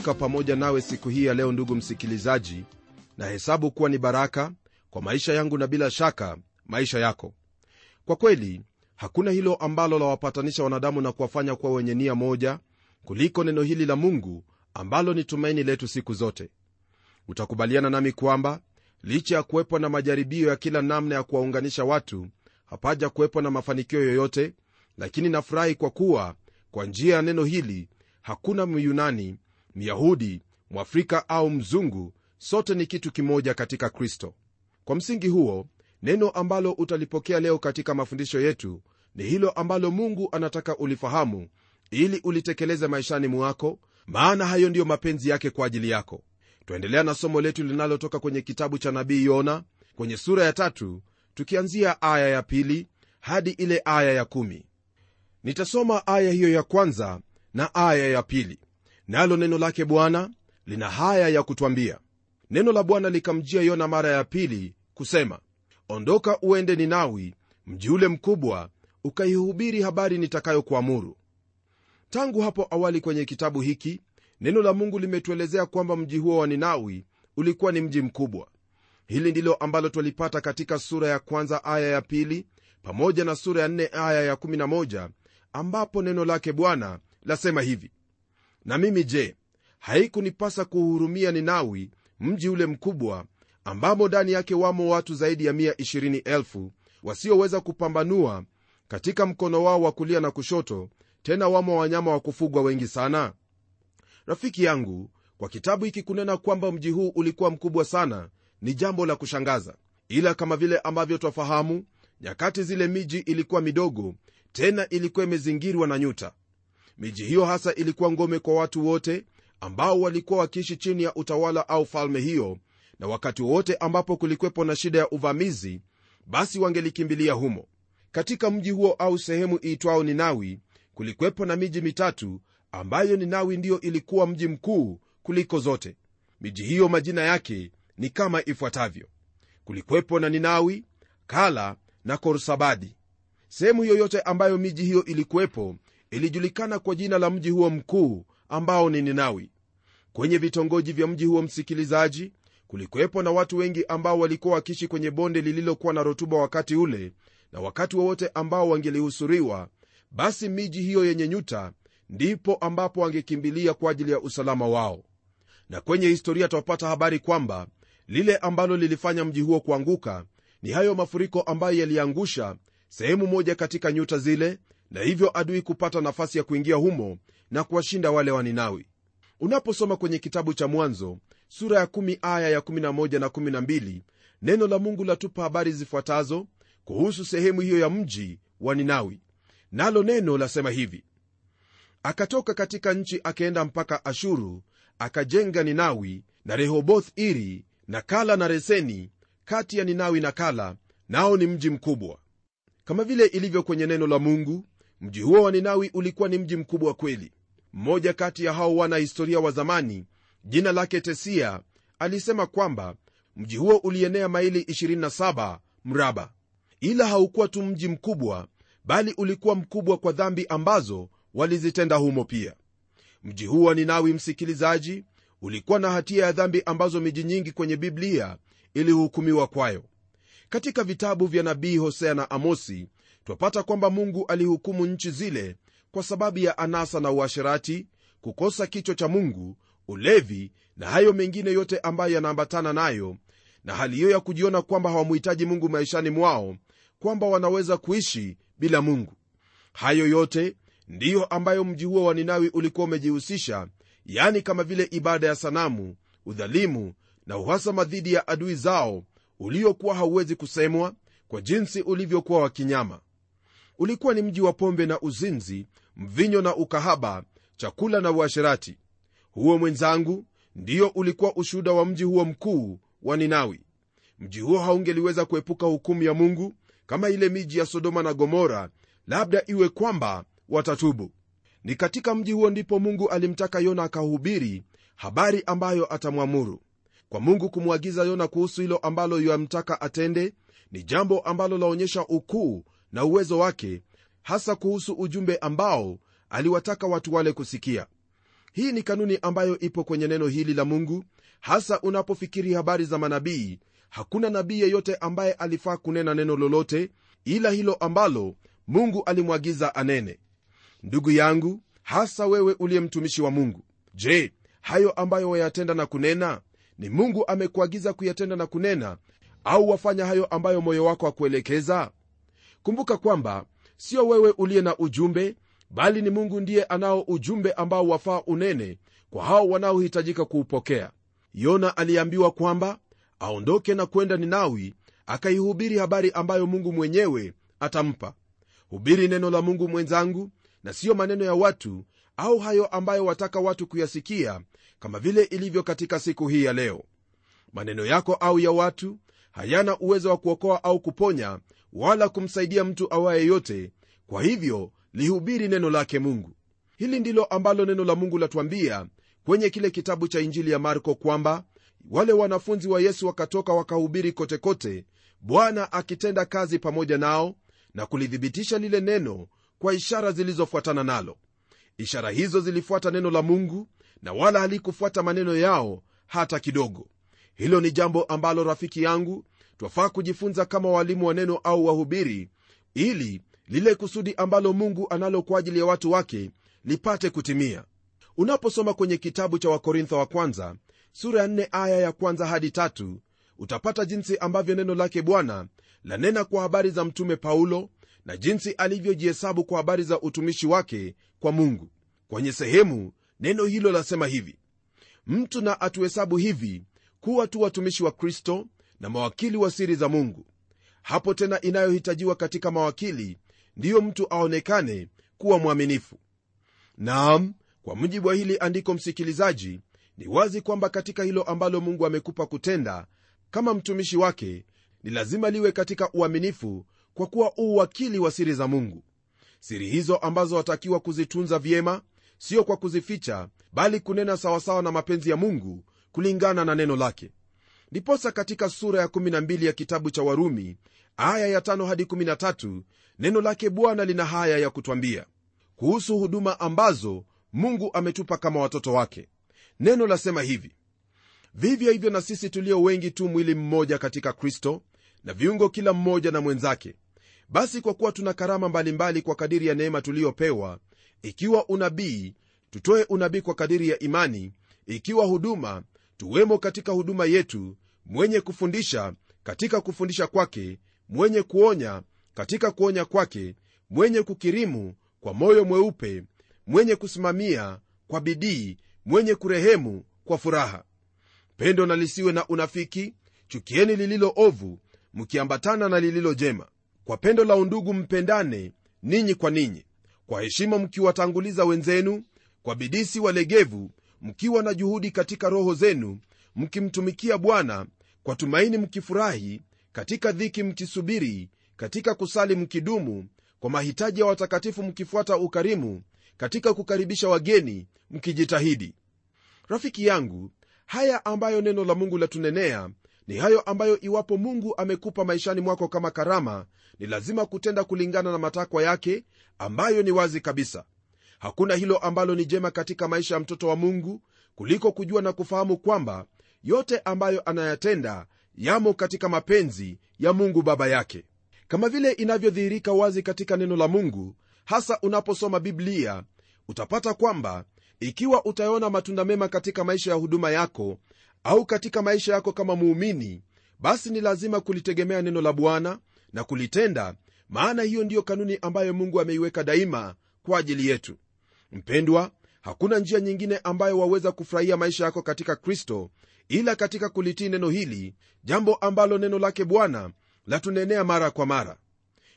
kujumuika pamoja nawe siku hii ya leo ndugu msikilizaji na hesabu kuwa ni baraka kwa maisha yangu na bila shaka maisha yako. Kwa kweli hakuna hilo ambalo lawapatanisha wanadamu na kuwafanya kuwa wenye nia moja kuliko neno hili la mungu ambalo ni tumaini letu siku zote. Utakubaliana nami kwamba licha ya kuwepo na majaribio ya kila namna ya kuwaunganisha watu hapaja kuwepo na mafanikio yoyote lakini nafurahi kwa kuwa kwa njia ya neno hili hakuna myunani myahudi mwafrika au mzungu sote ni kitu kimoja katika kristo. Kwa msingi huo neno ambalo utalipokea leo katika mafundisho yetu ni hilo ambalo mungu anataka ulifahamu ili ulitekeleze maishani mwako maana hayo ndiyo mapenzi yake kwa ajili yako. Twaendelea na somo letu linalotoka kwenye kitabu cha nabii yona kwenye sura ya tatu tukianzia aya ya pili hadi ile aya ya kumi. Nitasoma aya hiyo ya kwanza na aya ya pili nalo neno lake bwana lina haya ya kutwambia. Neno la bwana likamjia yona mara ya pili kusema ondoka uende ninawi mji ule mkubwa ukaihubiri habari nitakayokuamuru. Tangu hapo awali kwenye kitabu hiki neno la mungu limetuelezea kwamba mji huo wa ninawi ulikuwa ni mji mkubwa. Hili ndilo ambalo twalipata katika sura ya kwanza aya ya pili pamoja na sura ya nne aya ya 11 ambapo neno lake bwana lasema hivi na mimi je haikunipasa kuhurumia ninawi mji ule mkubwa ambamo ndani yake wamo watu zaidi ya 120,000 wasioweza kupambanua katika mkono wao wa kulia na kushoto tena wamo wanyama wa kufugwa wengi sana? Rafiki yangu kwa kitabu hiki kunena kwamba mji huu ulikuwa mkubwa sana ni jambo la kushangaza. Ila kama vile ambavyo twafahamu nyakati zile miji ilikuwa midogo tena ilikuwa imezingirwa na nyuta miji hiyo hasa ilikuwa ngome kwa watu wote ambao walikuwa wakiishi chini ya utawala au falme hiyo na wakati wowote ambapo kulikwepo na shida ya uvamizi basi wangelikimbilia humo. Katika mji huo au sehemu iitwao ninawi kulikwepo na miji mitatu ambayo ninawi ndiyo ilikuwa mji mkuu kuliko zote. Miji hiyo majina yake ni kama ifuatavyo. Kulikwepo na ninawi kala na korsabadi. Sehemu yoyote ambayo miji hiyo ilikuwepo ilijulikana kwa jina la mji huo mkuu ambao ni ninawi. Kwenye vitongoji vya mji huo msikilizaji kulikuwepo na watu wengi ambao walikuwa wakiishi kwenye bonde lililokuwa na rotuba wakati ule na wakati wowote ambao wangelihusuriwa basi miji hiyo yenye nyuta ndipo ambapo wangekimbilia kwa ajili ya usalama wao. Na kwenye historia twapata habari kwamba lile ambalo lilifanya mji huo kuanguka ni hayo mafuriko ambayo yaliangusha sehemu moja katika nyuta zile na hivyo adui kupata nafasi ya kuingia humo na kuwashinda wale waninawi unaposoma kwenye kitabu cha mwanzo sura ya 1 aya ya 11 na 12 neno la mungu latupa habari zifuatazo kuhusu sehemu hiyo ya mji wa ninawi. Nalo neno lasema hivi. Akatoka katika nchi akaenda mpaka ashuru akajenga ninawi na rehoboth iri na kala na reseni kati ya ninawi na kala nao ni mji mkubwa. Kama vile ilivyo kwenye neno la mungu mji huo wa ninawi ulikuwa ni mji mkubwa kweli. Mmoja kati ya hao wana historia wa zamani jina lake tesia alisema kwamba mji huo ulienea maili 27 mraba. Ila haukuwa tu mji mkubwa bali ulikuwa mkubwa kwa dhambi ambazo walizitenda humo pia. Mji huu wa ninawi msikilizaji ulikuwa na hatia ya dhambi ambazo miji nyingi kwenye biblia ilihukumiwa kwayo. Katika vitabu vya nabii hosea na amosi twapata kwamba mungu alihukumu nchi zile kwa sababu ya anasa na uasherati kukosa kichwa cha mungu ulevi na hayo mengine yote ambayo yanaambatana nayo na hali hiyo ya kujiona kwamba hawamuhitaji mungu maishani mwao kwamba wanaweza kuishi bila mungu. Hayo yote ndiyo ambayo mji huo wa ninawi ulikuwa umejihusisha yani kama vile ibada ya sanamu udhalimu na uhasama dhidi ya adui zao uliokuwa hauwezi kusemwa kwa jinsi ulivyokuwa wa kinyama ulikuwa ni mji wa pombe na uzinzi mvinyo na ukahaba chakula na uasherati. Huo mwenzangu ndiyo ulikuwa ushuhuda wa mji huo mkuu wa ninawi. Mji huo haungeliweza kuepuka hukumu ya mungu kama ile miji ya sodoma na gomora labda iwe kwamba watatubu. Ni katika mji huo ndipo mungu alimtaka yona akahubiri habari ambayo atamwamuru. Kwa mungu kumwagiza yona kuhusu hilo ambalo yamtaka atende ni jambo ambalo laonyesha ukuu na uwezo wake hasa kuhusu ujumbe ambao aliwataka watu wale kusikia. Hii ni kanuni ambayo ipo kwenye neno hili la mungu. Hasa unapofikiri habari za manabii hakuna nabii yeyote ambaye alifaa kunena neno lolote ila hilo ambalo mungu alimwagiza anene. Ndugu yangu hasa wewe uliye mtumishi wa mungu je hayo ambayo wayatenda na kunena ni mungu amekuagiza kuyatenda na kunena au wafanya hayo ambayo moyo wako akuelekeza kumbuka kwamba sio wewe uliye na ujumbe bali ni mungu ndiye anao ujumbe ambao wafaa unene kwa hao wanaohitajika kuupokea. Yona aliambiwa kwamba aondoke na kwenda ninawi akaihubiri habari ambayo mungu mwenyewe atampa. Hubiri neno la mungu mwenzangu na siyo maneno ya watu au hayo ambayo wataka watu kuyasikia kama vile ilivyo katika siku hii ya leo. Maneno yako au ya watu hayana uwezo wa kuokoa au kuponya wala kumsaidia mtu awaye yote kwa hivyo lihubiri neno lake mungu. Hili ndilo ambalo neno la mungu latuambia kwenye kile kitabu cha injili ya marko kwamba wale wanafunzi wa yesu wakatoka wakahubiri kotekote bwana akitenda kazi pamoja nao na kulithibitisha lile neno kwa ishara zilizofuatana nalo. Ishara hizo zilifuata neno la mungu na wala halikufuata maneno yao hata kidogo. Hilo ni jambo ambalo rafiki yangu twafaa kujifunza kama walimu wa neno au wahubiri ili lile kusudi ambalo mungu analo kwa ajili ya watu wake lipate kutimia. Unaposoma kwenye kitabu cha wakorintho wa kwanza sura ya 4 aya ya kwanza hadi tatu utapata jinsi ambavyo neno lake bwana lanena kwa habari za mtume paulo na jinsi alivyojihesabu kwa habari za utumishi wake kwa mungu. Kwenye sehemu neno hilo lasema hivi mtu na atuhesabu hivi kuwa tu watumishi wa kristo na mawakili wa siri za mungu. Hapo tena inayohitajiwa katika mawakili ndiyo mtu aonekane kuwa mwaminifu. Naam kwa mujibu wa hili andiko msikilizaji ni wazi kwamba katika hilo ambalo mungu amekupa kutenda kama mtumishi wake ni lazima liwe katika uaminifu kwa kuwa uu wakili wa siri za mungu. Siri hizo ambazo watakiwa kuzitunza vyema sio kwa kuzificha bali kunena sawasawa na mapenzi ya mungu kulingana na neno lake ndiposa katika sura ya 12 ya kitabu cha warumi aya ya 5 hadi 13 neno lake bwana lina haya ya kutwambia kuhusu huduma ambazo mungu ametupa kama watoto wake. Neno lasema hivi vivyo hivyo na sisi tulio wengi tu mwili mmoja katika kristo na viungo kila mmoja na mwenzake. Basi kwa kuwa tuna karama mbalimbali mbali kwa kadiri ya neema tuliyopewa ikiwa unabii tutoe unabii kwa kadiri ya imani ikiwa huduma tuwemo katika huduma yetu mwenye kufundisha katika kufundisha kwake mwenye kuonya katika kuonya kwake mwenye kukirimu kwa moyo mweupe mwenye kusimamia kwa bidii mwenye kurehemu kwa furaha. Pendo na lisiwe na unafiki chukieni lililo ovu mkiambatana na lililo jema. Kwa pendo la undugu mpendane ninyi kwa ninyi. Kwa heshima mkiwatanguliza wenzenu kwa bidii si walegevu mkiwa na juhudi katika roho zenu mkimtumikia bwana kwa tumaini mkifurahi katika dhiki mkisubiri katika kusali mkidumu kwa mahitaji ya watakatifu mkifuata ukarimu katika kukaribisha wageni mkijitahidi. Rafiki yangu haya ambayo neno la mungu latunenea ni hayo ambayo iwapo mungu amekupa maishani mwako kama karama ni lazima kutenda kulingana na matakwa yake ambayo ni wazi kabisa hakuna hilo ambalo ni jema katika maisha ya mtoto wa mungu kuliko kujua na kufahamu kwamba yote ambayo anayatenda yamo katika mapenzi ya mungu baba yake. Kama vile inavyodhihirika wazi katika neno la mungu hasa unaposoma biblia utapata kwamba ikiwa utayona matunda mema katika maisha ya huduma yako au katika maisha yako kama muumini basi ni lazima kulitegemea neno la bwana na kulitenda maana hiyo ndiyo kanuni ambayo mungu ameiweka daima kwa ajili yetu mpendwa hakuna njia nyingine ambayo waweza kufurahia maisha yako katika kristo ila katika kulitii neno hili jambo ambalo neno lake bwana latunenea mara kwa mara.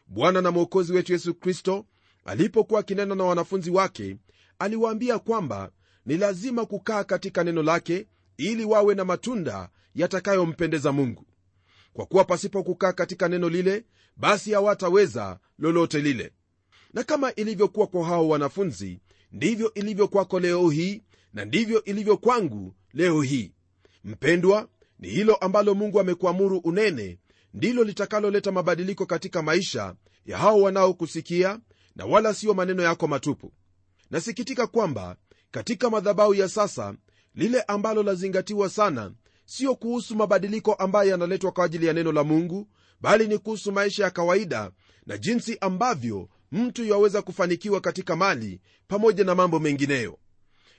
Bwana na mwokozi wetu yesu kristo alipokuwa akinena na wanafunzi wake aliwaambia kwamba ni lazima kukaa katika neno lake ili wawe na matunda yatakayompendeza mungu. Kwa kuwa pasipo kukaa katika neno lile basi hawataweza lolote lile. Na kama ilivyokuwa kwa hao wanafunzi ndivyo ilivyo kwako leo hii na ndivyo ilivyo kwangu leo hii. Mpendwa ni hilo ambalo mungu amekuamuru unene ndilo litakaloleta mabadiliko katika maisha ya hao wanaokusikia na wala siyo maneno yako matupu. Nasikitika kwamba katika madhabahu ya sasa lile ambalo lazingatiwa sana sio kuhusu mabadiliko ambayo yanaletwa kwa ajili ya neno la mungu bali ni kuhusu maisha ya kawaida na jinsi ambavyo mtu yaweza kufanikiwa katika mali pamoja na mambo mengineyo.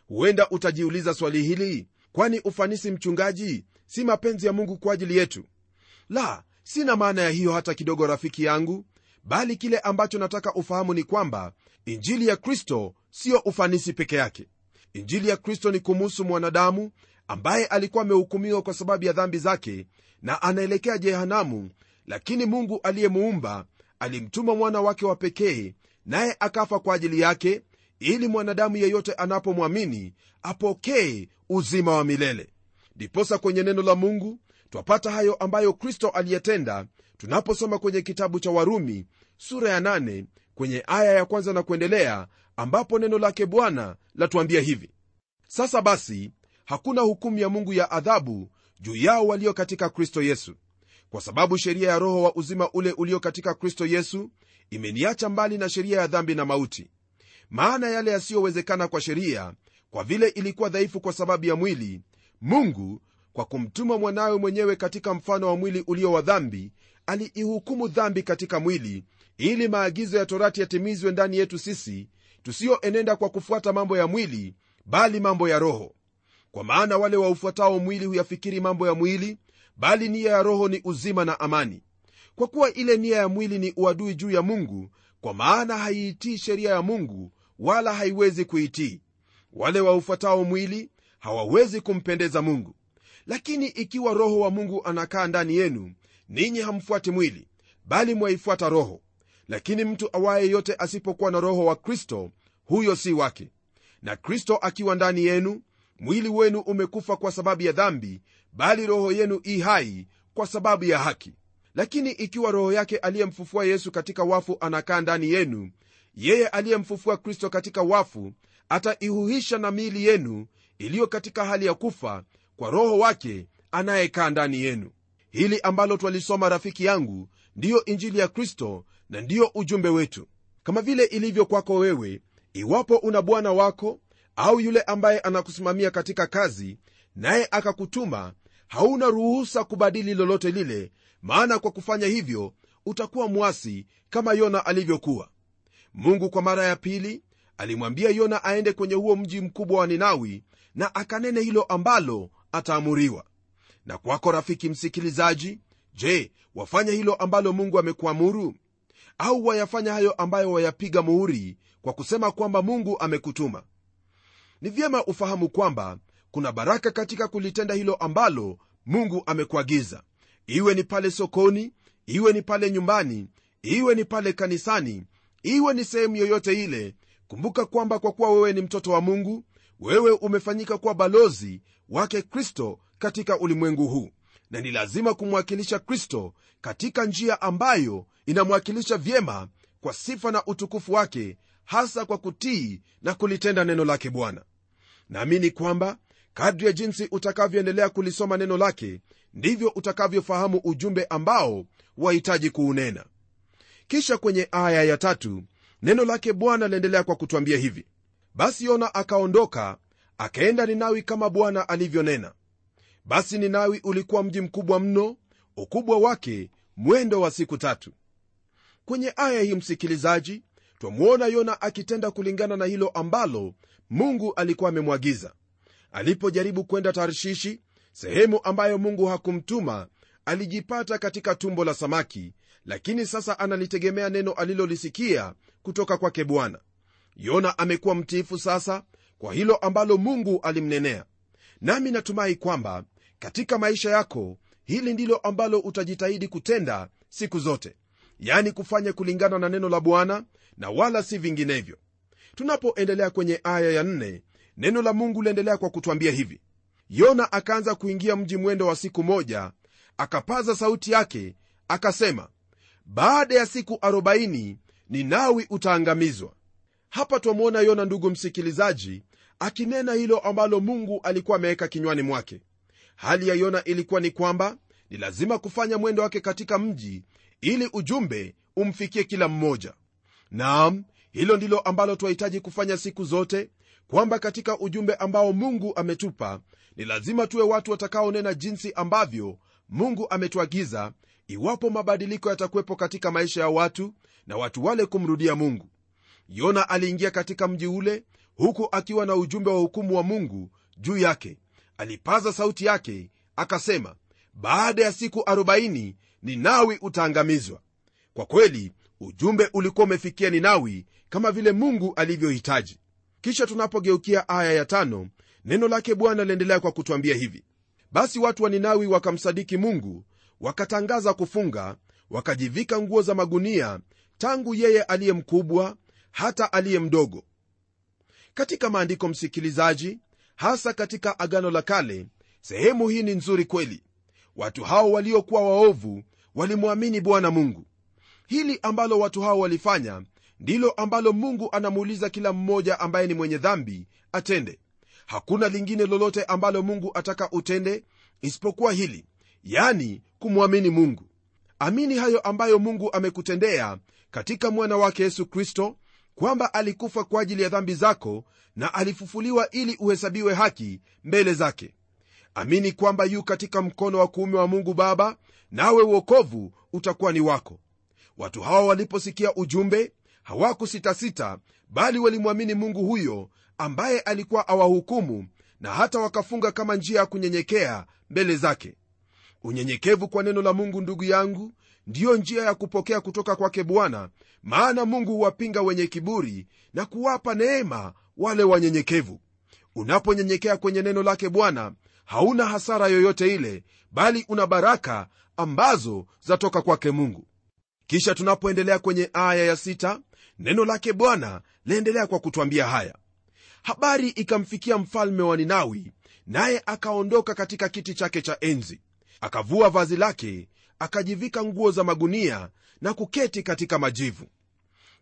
Huenda utajiuliza swali hili kwani ufanisi mchungaji si mapenzi ya mungu kwa ajili yetu? La sina maana ya hiyo hata kidogo rafiki yangu bali kile ambacho nataka ufahamu ni kwamba injili ya kristo siyo ufanisi peke yake. Injili ya kristo ni kumuhusu mwanadamu ambaye alikuwa amehukumiwa kwa sababu ya dhambi zake na anaelekea jehanamu lakini mungu aliyemuumba alimtuma mwana wake wa pekee naye akafa kwa ajili yake ili mwanadamu yeyote anapomwamini apokee uzima wa milele. Ndiposa kwenye neno la mungu twapata hayo ambayo kristo aliyetenda tunaposoma kwenye kitabu cha warumi sura ya nane, kwenye aya ya kwanza na kuendelea ambapo neno lake bwana latuambia hivi. Sasa basi hakuna hukumu ya mungu ya adhabu juu yao walio katika kristo yesu kwa sababu sheria ya roho wa uzima ule ulio katika kristo yesu imeniacha mbali na sheria ya dhambi na mauti. Maana yale yasiyowezekana kwa sheria kwa vile ilikuwa dhaifu kwa sababu ya mwili mungu kwa kumtuma mwanawe mwenyewe katika mfano wa mwili ulio wa dhambi aliihukumu dhambi katika mwili ili maagizo ya torati yatimizwe ndani yetu sisi tusiyoenenda kwa kufuata mambo ya mwili bali mambo ya roho. Kwa maana wale waufuatao mwili huyafikiri mambo ya mwili bali nia ya roho ni uzima na amani. Kwa kuwa ile nia ya mwili ni uadui juu ya mungu kwa maana haiitii sheria ya mungu wala haiwezi kuitii. Wale waufuatao mwili hawawezi kumpendeza mungu. Lakini ikiwa roho wa mungu anakaa ndani yenu ninyi hamfuati mwili bali mwaifuata roho. Lakini mtu awaye yote asipokuwa na roho wa kristo huyo si wake. Na kristo akiwa ndani yenu mwili wenu umekufa kwa sababu ya dhambi bali roho yenu i hai kwa sababu ya haki. Lakini ikiwa roho yake aliyemfufua yesu katika wafu anakaa ndani yenu yeye aliyemfufua kristo katika wafu ataihuhisha na miili yenu iliyo katika hali ya kufa kwa roho wake anayekaa ndani yenu. Hili ambalo twalisoma rafiki yangu ndiyo injili ya kristo na ndiyo ujumbe wetu. Kama vile ilivyo kwako wewe iwapo una bwana wako au yule ambaye anakusimamia katika kazi naye akakutuma hauna ruhusa kubadili lolote lile maana kwa kufanya hivyo utakuwa mwasi kama yona alivyokuwa. Mungu kwa mara ya pili alimwambia yona aende kwenye huo mji mkubwa wa ninawi na akanene hilo ambalo ataamuriwa. Na kwako rafiki msikilizaji je wafanya hilo ambalo mungu amekuamuru? Au wayafanya hayo ambayo wayapiga muhuri kwa kusema kwamba mungu amekutuma ni vyema ufahamu kwamba kuna baraka katika kulitenda hilo ambalo mungu amekuagiza. Iwe ni pale sokoni iwe ni pale nyumbani iwe ni pale kanisani iwe ni sehemu yoyote ile kumbuka kwamba kwa kuwa wewe ni mtoto wa mungu wewe umefanyika kuwa balozi wake kristo katika ulimwengu huu. Na ni lazima kumwakilisha kristo katika njia ambayo inamwakilisha vyema kwa sifa na utukufu wake hasa kwa kutii na kulitenda neno lake bwana naamini kwamba kadri ya jinsi utakavyoendelea kulisoma neno lake ndivyo utakavyofahamu ujumbe ambao wahitaji kuunena. Kisha kwenye aya ya tatu neno lake bwana aliendelea kwa kutwambia hivi basi yona akaondoka akaenda ninawi kama bwana alivyonena. Basi ninawi ulikuwa mji mkubwa mno ukubwa wake mwendo wa siku tatu. Kwenye aya hii msikilizaji twamwona yona akitenda kulingana na hilo ambalo mungu alikuwa amemwagiza. Alipojaribu kwenda tarshishi sehemu ambayo mungu hakumtuma alijipata katika tumbo la samaki lakini sasa analitegemea neno alilolisikia kutoka kwake bwana. Yona amekuwa mtiifu sasa kwa hilo ambalo mungu alimnenea. Nami natumai kwamba katika maisha yako hili ndilo ambalo utajitahidi kutenda siku zote yani kufanya kulingana na neno la bwana na wala si vinginevyo. Tunapoendelea kwenye aya ya nne, neno la mungu liendelea kwa kutwambia hivi. Yona akaanza kuingia mji mwendo wa siku moja akapaza sauti yake akasema baada ya siku 40 ninawi utaangamizwa. Hapa twamwona yona ndugu msikilizaji akinena hilo ambalo mungu alikuwa ameweka kinywani mwake. Hali ya yona ilikuwa ni kwamba ni lazima kufanya mwendo wake katika mji ili ujumbe umfikie kila mmoja naam hilo ndilo ambalo twahitaji kufanya siku zote kwamba katika ujumbe ambao mungu ametupa ni lazima tuwe watu watakaonena jinsi ambavyo mungu ametuagiza iwapo mabadiliko yatakuwepo katika maisha ya watu na watu wale kumrudia mungu. Yona aliingia katika mji ule huku akiwa na ujumbe wa hukumu wa mungu juu yake. Alipaza sauti yake akasema baada ya siku 40 ninawi utaangamizwa kwa kweli ujumbe ulikuwa umefikia ninawi kama vile mungu alivyohitaji. Kisha tunapogeukia aya ya tano neno lake bwana liendelea kwa kutwambia hivi. Basi watu wa ninawi wakamsadiki mungu wakatangaza kufunga wakajivika nguo za magunia tangu yeye aliye mkubwa hata aliye mdogo. Katika maandiko msikilizaji hasa katika agano la kale sehemu hii ni nzuri kweli. Watu hao waliokuwa waovu walimwamini bwana mungu hili ambalo watu hao walifanya ndilo ambalo mungu anamuuliza kila mmoja ambaye ni mwenye dhambi atende. Hakuna lingine lolote ambalo mungu ataka utende isipokuwa hili yani kumwamini mungu. Amini hayo ambayo mungu amekutendea katika mwana wake yesu kristo kwamba alikufa kwa ajili ya dhambi zako na alifufuliwa ili uhesabiwe haki mbele zake. Amini kwamba yu katika mkono wa kuume wa mungu baba nawe uokovu utakuwa ni wako watu hawa waliposikia ujumbe hawakusitasita bali walimwamini mungu huyo ambaye alikuwa awahukumu na hata wakafunga kama njia ya kunyenyekea mbele zake. Unyenyekevu kwa neno la mungu ndugu yangu ndiyo njia ya kupokea kutoka kwake bwana maana mungu huwapinga wenye kiburi na kuwapa neema wale wanyenyekevu. Unaponyenyekea kwenye neno lake bwana hauna hasara yoyote ile bali una baraka ambazo zatoka kwake mungu kisha tunapoendelea kwenye aya ya sita, neno lake bwana laendelea kwa kutwambia haya. Habari ikamfikia mfalme wa ninawi naye akaondoka katika kiti chake cha enzi. Akavua vazi lake akajivika nguo za magunia na kuketi katika majivu.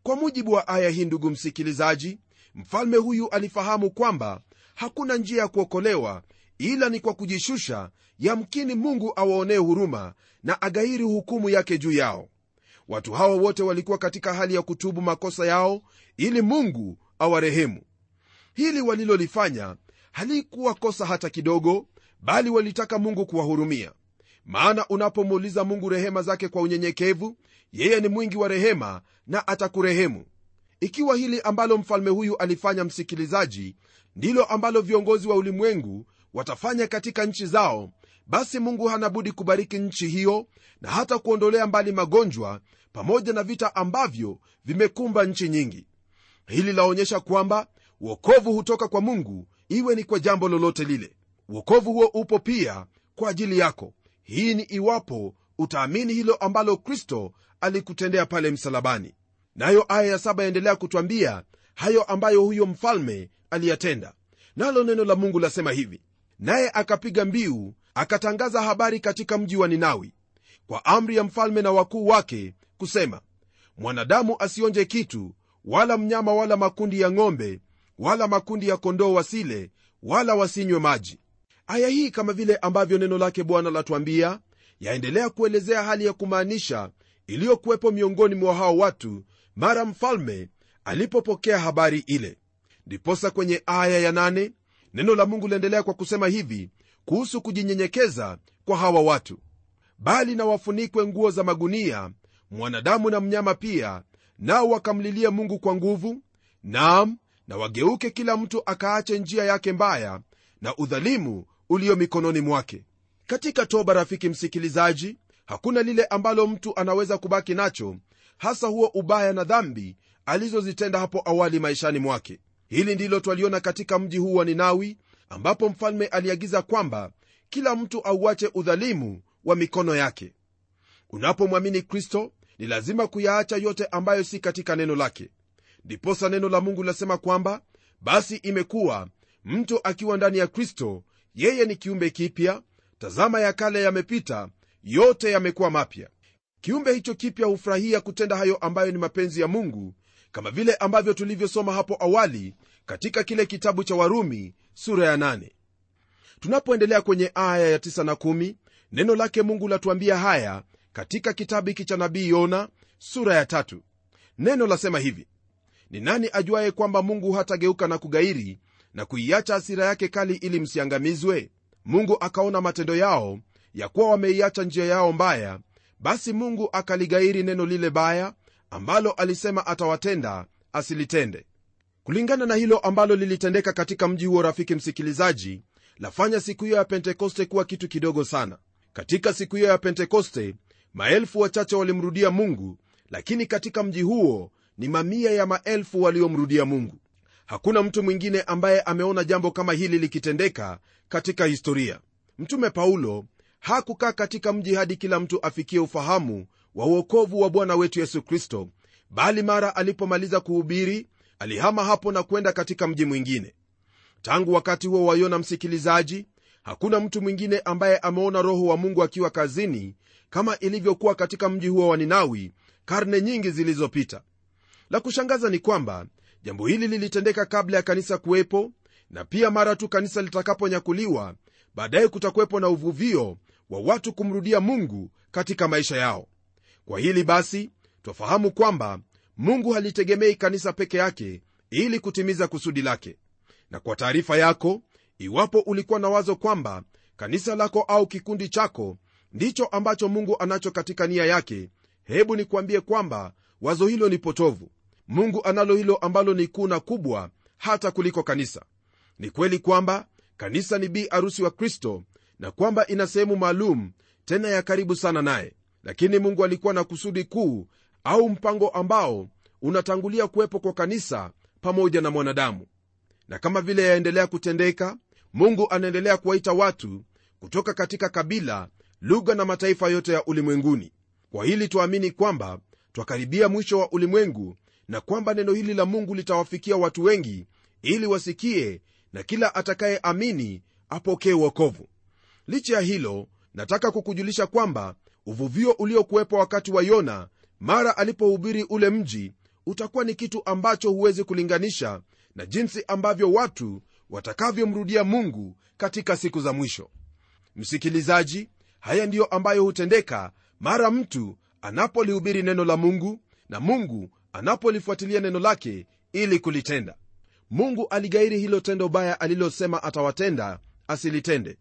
Kwa mujibu wa aya hii ndugu msikilizaji mfalme huyu alifahamu kwamba hakuna njia ya kuokolewa ila ni kwa kujishusha yamkini mungu awaonee huruma na agairi hukumu yake juu yao watu hawa wote walikuwa katika hali ya kutubu makosa yao ili mungu awarehemu. Hili walilolifanya halikuwa kosa hata kidogo bali walitaka mungu kuwahurumia. Maana unapomuuliza mungu rehema zake kwa unyenyekevu yeye ni mwingi wa rehema na atakurehemu. Ikiwa hili ambalo mfalme huyu alifanya msikilizaji ndilo ambalo viongozi wa ulimwengu watafanya katika nchi zao basi mungu hana budi kubariki nchi hiyo na hata kuondolea mbali magonjwa pamoja na vita ambavyo vimekumba nchi nyingi. Hili laonyesha kwamba uokovu hutoka kwa mungu iwe ni kwa jambo lolote lile. Uokovu huo upo pia kwa ajili yako. Hii ni iwapo utaamini hilo ambalo kristo alikutendea pale msalabani. Nayo aya ya saba yaendelea kutwambia hayo ambayo huyo mfalme aliyatenda. Nalo neno la mungu lasema hivi. Naye akapiga mbiu akatangaza habari katika mji wa ninawi. Kwa amri ya mfalme na wakuu wake kusema mwanadamu asionje kitu wala mnyama wala makundi ya ng'ombe wala makundi ya kondoo wasile wala wasinywe maji. Aya hii kama vile ambavyo neno lake bwana latwambia yaendelea kuelezea hali ya kumaanisha iliyokuwepo miongoni mwa hao watu mara mfalme alipopokea habari ile. Ndiposa kwenye aya ya nane, neno la mungu liendelea kwa kusema hivi kuhusu kujinyenyekeza kwa hawa watu. Bali na wafunikwe nguo za magunia mwanadamu na mnyama pia nao wakamlilia mungu kwa nguvu. Naam na wageuke kila mtu akaache njia yake mbaya na udhalimu ulio mikononi mwake. Katika toba rafiki msikilizaji hakuna lile ambalo mtu anaweza kubaki nacho hasa huo ubaya na dhambi alizozitenda hapo awali maishani mwake. Hili ndilo twaliona katika mji huu wa ninawi ambapo mfalme aliagiza kwamba kila mtu auache udhalimu wa mikono yake. Unapomwamini kristo ni lazima kuyaacha yote ambayo si katika neno lake. Ndiposa neno la mungu linasema kwamba basi imekuwa mtu akiwa ndani ya kristo yeye ni kiumbe kipya tazama ya kale yamepita yote yamekuwa mapya. Kiumbe hicho kipya hufurahia kutenda hayo ambayo ni mapenzi ya mungu kama vile ambavyo tulivyosoma hapo awali katika kile kitabu cha warumi sura ya 8 tunapoendelea kwenye aya ya 9 na 1 neno lake mungu latuambia haya katika kitabu hiki cha nabii yona sura ya tatu. Neno lasema hivi ni nani ajuaye kwamba mungu hatageuka na kugairi na kuiacha hasira yake kali ili msiangamizwe? Mungu akaona matendo yao ya kuwa wameiacha njia yao mbaya basi mungu akaligairi neno lile baya ambalo alisema atawatenda asilitende. Kulingana na hilo ambalo lilitendeka katika mji huo rafiki msikilizaji lafanya siku hiyo ya pentekoste kuwa kitu kidogo sana. Katika siku hiyo ya pentekoste maelfu wachache walimrudia mungu lakini katika mji huo ni mamia ya maelfu waliomrudia mungu. Hakuna mtu mwingine ambaye ameona jambo kama hili likitendeka katika historia. Mtume paulo hakukaa katika mji hadi kila mtu afikie ufahamu wa uokovu wa bwana wetu yesu kristo bali mara alipomaliza kuhubiri alihama hapo na kwenda katika mji mwingine. Tangu wakati huo waiona msikilizaji hakuna mtu mwingine ambaye ameona roho wa mungu akiwa kazini kama ilivyokuwa katika mji huo wa ninawi karne nyingi zilizopita. La kushangaza ni kwamba jambo hili lilitendeka kabla ya kanisa kuwepo na pia mara tu kanisa litakaponyakuliwa baadaye kutakuwepo na uvuvio wa watu kumrudia mungu katika maisha yao. Kwa hili basi twafahamu kwamba mungu halitegemei kanisa peke yake ili kutimiza kusudi lake. Na kwa taarifa yako iwapo ulikuwa na wazo kwamba kanisa lako au kikundi chako ndicho ambacho mungu anacho katika nia yake. Hebu nikuambie kwamba wazo hilo ni potovu. Mungu analo hilo ambalo ni kuu na kubwa hata kuliko kanisa. Ni kweli kwamba kanisa ni bi arusi wa kristo na kwamba ina sehemu maalum tena ya karibu sana naye. Lakini mungu alikuwa na kusudi kuu au mpango ambao unatangulia kuwepo kwa kanisa pamoja na mwanadamu. Na kama vile yaendelea kutendeka mungu anaendelea kuwaita watu kutoka katika kabila lugha na mataifa yote ya ulimwenguni. Kwa hili twaamini kwamba twakaribia mwisho wa ulimwengu na kwamba neno hili la mungu litawafikia watu wengi ili wasikie na kila atakayeamini apokee uokovu licha ya hilo nataka kukujulisha kwamba uvuvio uliokuwepo wakati wa yona mara alipohubiri ule mji utakuwa ni kitu ambacho huwezi kulinganisha na jinsi ambavyo watu watakavyomrudia mungu katika siku za mwisho. Msikilizaji haya ndiyo ambayo hutendeka mara mtu anapolihubiri neno la mungu na mungu anapolifuatilia neno lake ili kulitenda. Mungu aligairi hilo tendo baya alilosema atawatenda asilitende.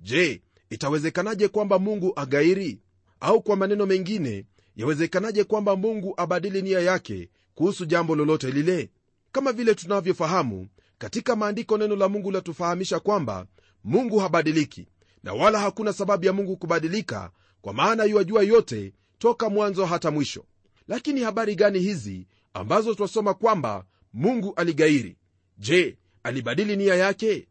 Je itawezekanaje kwamba mungu agairi? Au kwa maneno mengine yawezekanaje kwamba mungu abadili nia yake kuhusu jambo lolote lile? Kama vile tunavyofahamu katika maandiko neno la mungu latufahamisha kwamba mungu habadiliki na wala hakuna sababu ya mungu kubadilika kwa maana yuwajua yote toka mwanzo hata mwisho. Lakini habari gani hizi ambazo twasoma kwamba mungu aligairi? Je alibadili nia yake?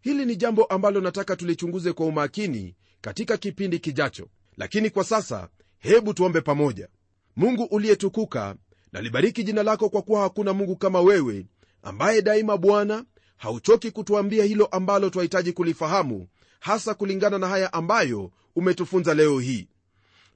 Hili ni jambo ambalo nataka tulichunguze kwa umakini katika kipindi kijacho. Lakini kwa sasa hebu tuombe pamoja. Mungu uliyetukuka nalibariki jina lako kwa kuwa hakuna mungu kama wewe ambaye daima bwana hauchoki kutuambia hilo ambalo twahitaji kulifahamu hasa kulingana na haya ambayo umetufunza leo hii.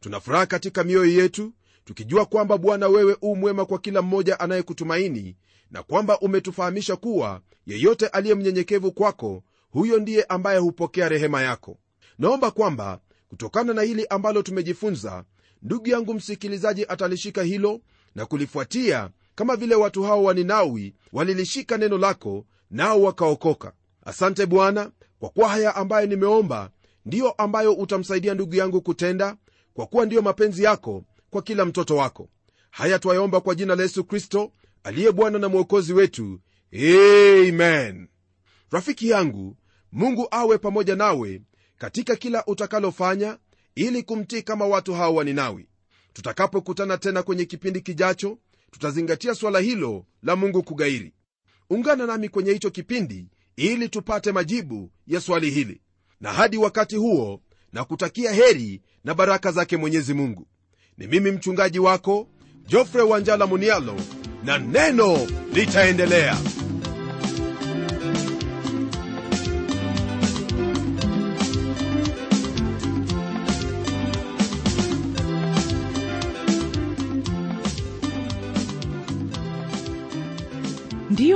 Tunafuraha katika mioyo yetu tukijua kwamba bwana wewe u mwema kwa kila mmoja anayekutumaini na kwamba umetufahamisha kuwa yeyote aliye mnyenyekevu kwako huyo ndiye ambaye hupokea rehema yako. Naomba kwamba kutokana na hili ambalo tumejifunza ndugu yangu msikilizaji atalishika hilo na kulifuatia kama vile watu hao waninawi walilishika neno lako nao wakaokoka. Asante bwana kwa kuwa haya ambayo nimeomba ndiyo ambayo utamsaidia ndugu yangu kutenda kwa kuwa ndiyo mapenzi yako kwa kila mtoto wako. Haya twayaomba kwa jina la yesu kristo aliye bwana na mwokozi wetu. Amen. Rafiki yangu mungu awe pamoja nawe katika kila utakalofanya ili kumtii kama watu hawa waninawi tutakapokutana tena kwenye kipindi kijacho tutazingatia swala hilo la mungu kugairi. Ungana nami kwenye hicho kipindi ili tupate majibu ya swali hili. Na hadi wakati huo na kutakia heri na baraka zake mwenyezi mungu. Ni mimi mchungaji wako jofre wanjala munialo na neno litaendelea